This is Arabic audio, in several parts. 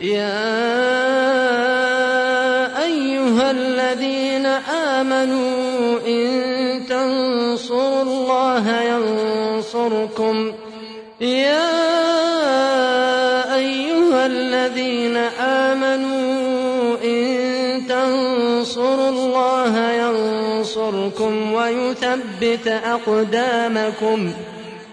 يا أيها الذين آمنوا إن تنصروا الله ينصركم. يا أيها الذين آمنوا إن تنصروا الله ينصركم ويثبت أقدامكم ۖ.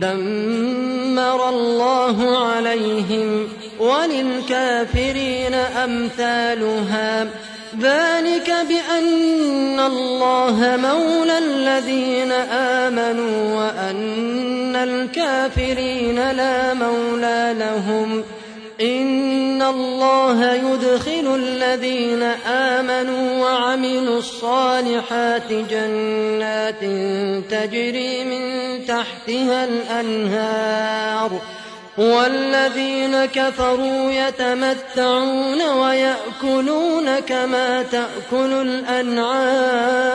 دمر الله عليهم وللكافرين أمثالها. ذلك بأن الله مولى الذين آمنوا وأن الكافرين لا مولى لهم. إن الله يدخل الذين آمنوا وعملوا الصالحات جنات تجري من تحتها الأنهار والذين كفروا يتمتعون ويأكلون كما تأكل الأنعام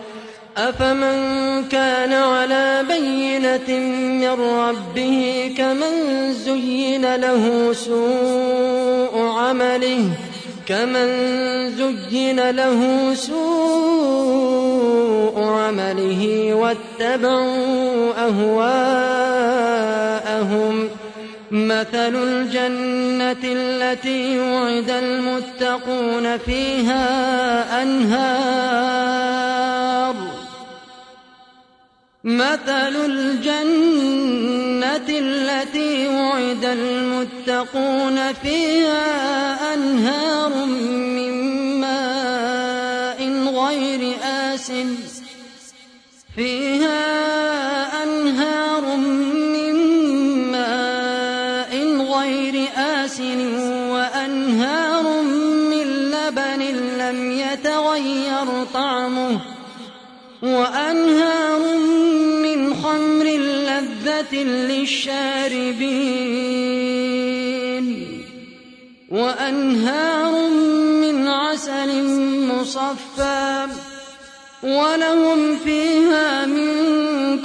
أفمن كان على بينة من ربه كمن زين له سوء عمله كمن زين له سوء عمله واتبعوا أهواءهم مثل الجنة التي وعد المتقون فيها أنهار مثل الجنة التي وعد المتقون فيها أنهار من ماء غير آس فيها للشاربين وأنهار من عسل مصفى ولهم فيها من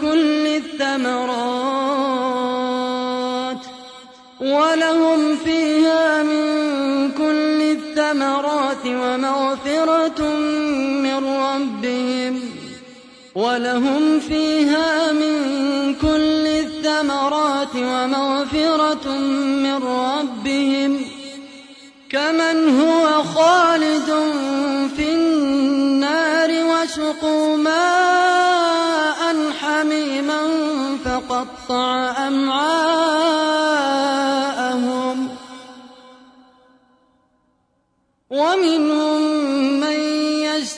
كل الثمرات ولهم فيها من كل الثمرات ومغفرة من ربهم ولهم فيها من كل الثمرات ومغفرة من ربهم كمن هو خالد في النار وسقوا ماء حميما فقطع أمعاءهم ومنهم من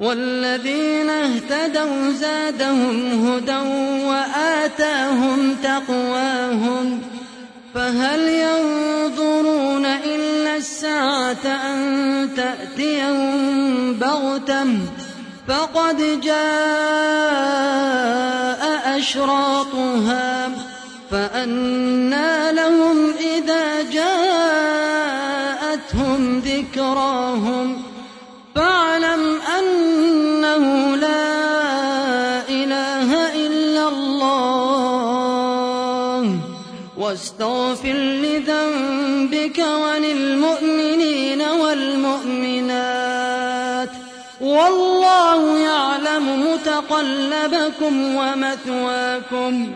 والذين اهتدوا زادهم هدى وآتاهم تقواهم فهل ينظرون إلا الساعة أن تأتيهم بغتة فقد جاء أشراطها فأنى لهم إذا جاءتهم ذكراهم واستغفر لذنبك وللمؤمنين والمؤمنات. والله يعلم متقلبكم ومثواكم.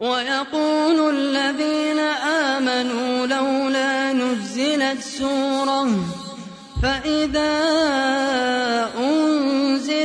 ويقول الذين آمنوا لولا نزلت سورة فإذا أنزلت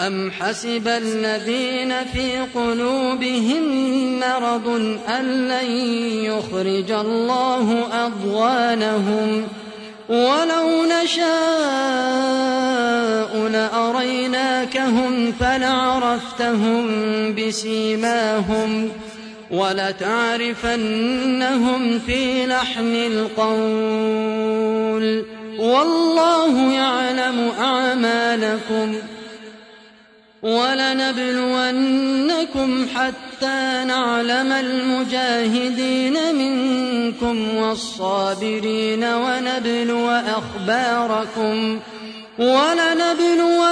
أم حسب الذين في قلوبهم مرض أن لن يخرج الله أضوانهم ولو نشاء لأريناكهم فلعرفتهم بسيماهم ولتعرفنهم في لحن القول والله يعلم أعمالكم ولنبلونكم حتى نعلم المجاهدين منكم والصابرين ونبلو أخباركم ۖ ولنبلونكم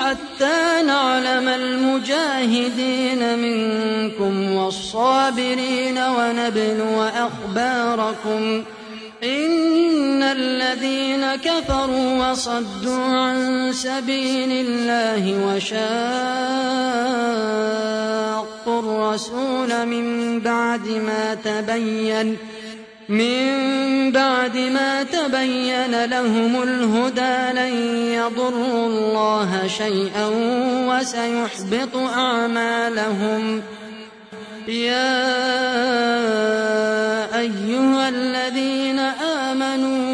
حتى نعلم المجاهدين منكم والصابرين ونبلو أخباركم إن الذين كفروا وصدوا عن سبيل الله وشاقوا الرسول من بعد ما تبين من بعد ما تبين لهم الهدى لن يضروا الله شيئا وسيحبط أعمالهم. يا أيها الذين آمنوا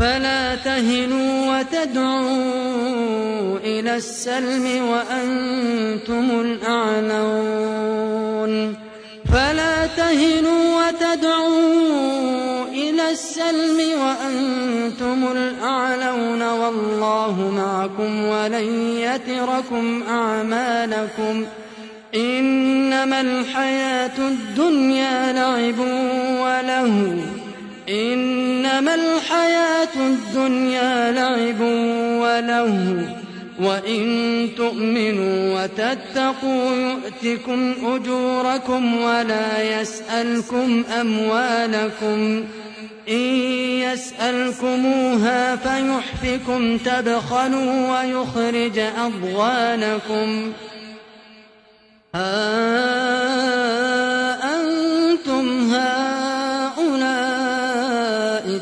فلا تهنوا وتدعوا إلى السلم وأنتم الأعلون. فلا تهنوا وتدعوا إلى السلم وأنتم الأعلون. والله معكم ولن يتركم أعمالكم. إنما الحياة الدنيا لعب وله إنما الحياة الدنيا لعب وله وإن تؤمنوا وتتقوا يؤتكم أجوركم ولا يسألكم أموالكم. إن يسألكموها فيحفكم تبخلوا ويخرج أضغانكم. ها أنتم هؤلاء